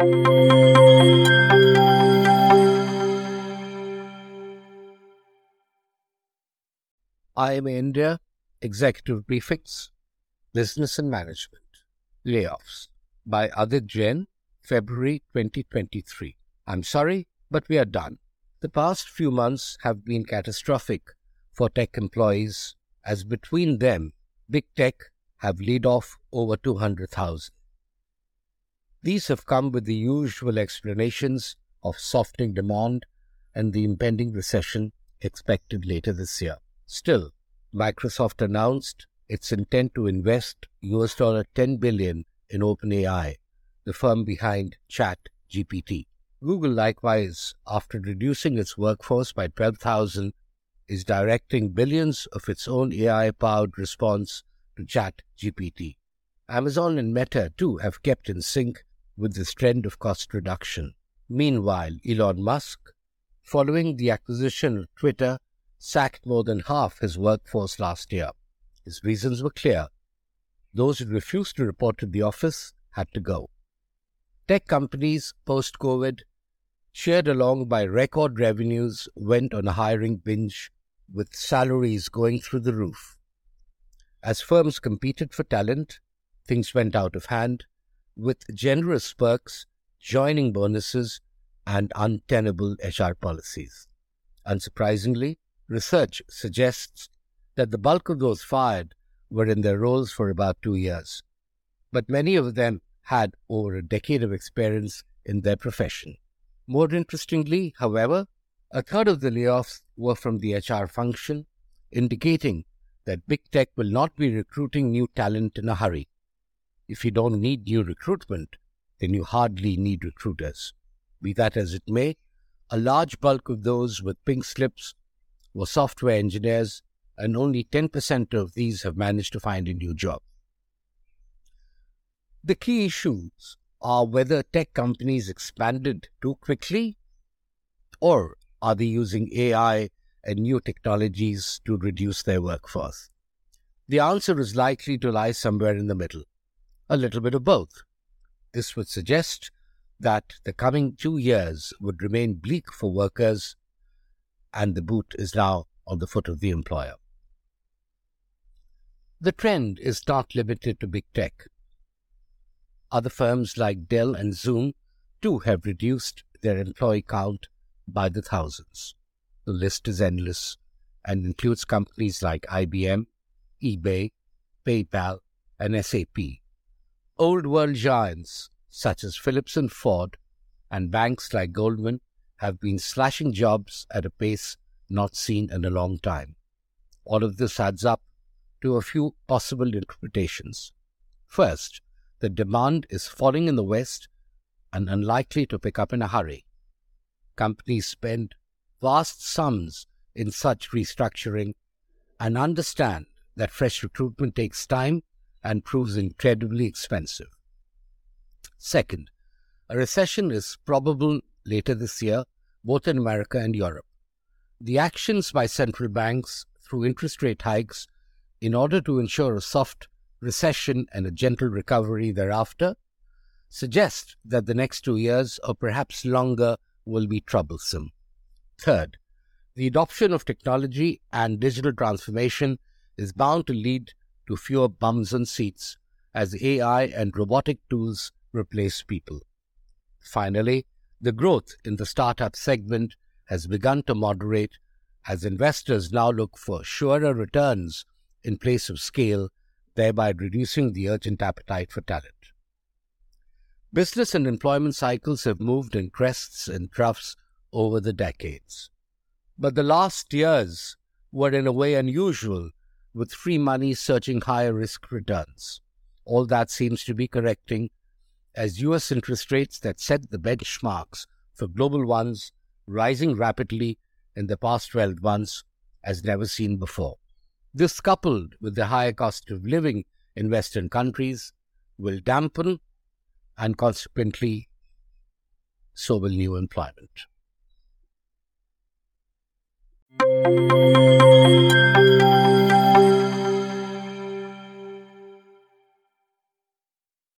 IMA India Executive Prefix, Business and Management Layoffs by Adit Jain, February 2023. I'm sorry, but we are done. The past few months have been catastrophic for tech employees, as between them, big tech have laid off over 200,000. These have come with the usual explanations of softening demand and the impending recession expected later this year. Still, Microsoft announced its intent to invest US dollar 10 billion in OpenAI, the firm behind ChatGPT. Google likewise, after reducing its workforce by 12,000, is directing billions of its own AI-powered response to ChatGPT. Amazon and Meta too have kept in sync with this trend of cost reduction. Meanwhile, Elon Musk, following the acquisition of Twitter, sacked more than half his workforce last year. His reasons were clear. Those who refused to report to the office had to go. Tech companies post COVID, cheered along by record revenues, went on a hiring binge with salaries going through the roof. As firms competed for talent, things went out of hand, with generous perks, joining bonuses, and untenable HR policies. Unsurprisingly, Research suggests that the bulk of those fired were in their roles for about two years, but many of them had over a decade of experience in their profession. More interestingly, however, a third of the layoffs were from the HR function, indicating that big tech will not be recruiting new talent in a hurry. If you don't need new recruitment, then you hardly need recruiters. Be that as it may, a large bulk of those with pink slips were software engineers, and only 10% of these have managed to find a new job. The key issues are whether tech companies expanded too quickly or are they using AI and new technologies to reduce their workforce? The answer is likely to lie somewhere in the middle, a little bit of both. This would suggest that the coming two years would remain bleak for workers and the boot is now on the foot of the employer. The trend is not limited to big tech. Other firms like Dell and Zoom too have reduced their employee count by the thousands. The list is endless and includes companies like IBM, eBay, PayPal, and SAP. Old world giants such as Philips and Ford and banks like Goldman have been slashing jobs at a pace not seen in a long time. All of this adds up to a few possible interpretations. First, the demand is falling in the West and unlikely to pick up in a hurry. Companies spend vast sums in such restructuring and understand that fresh recruitment takes time and proves incredibly expensive. Second, a recession is probable later this year, both in America and Europe. The actions by central banks through interest rate hikes in order to ensure a soft recession and a gentle recovery thereafter suggest that the next two years or perhaps longer will be troublesome. Third, the adoption of technology and digital transformation is bound to lead to fewer bums on seats as AI and robotic tools replace people. Finally, the growth in the startup segment has begun to moderate as investors now look for surer returns in place of scale, thereby reducing the urgent appetite for talent. Business and employment cycles have moved in crests and troughs over the decades. But the last years were in a way unusual, with free money searching higher risk returns. All that seems to be correcting as US interest rates that set the benchmarks for global ones rising rapidly in the past 12 months as never seen before. This, coupled with the higher cost of living in Western countries, will dampen and consequently so will new employment.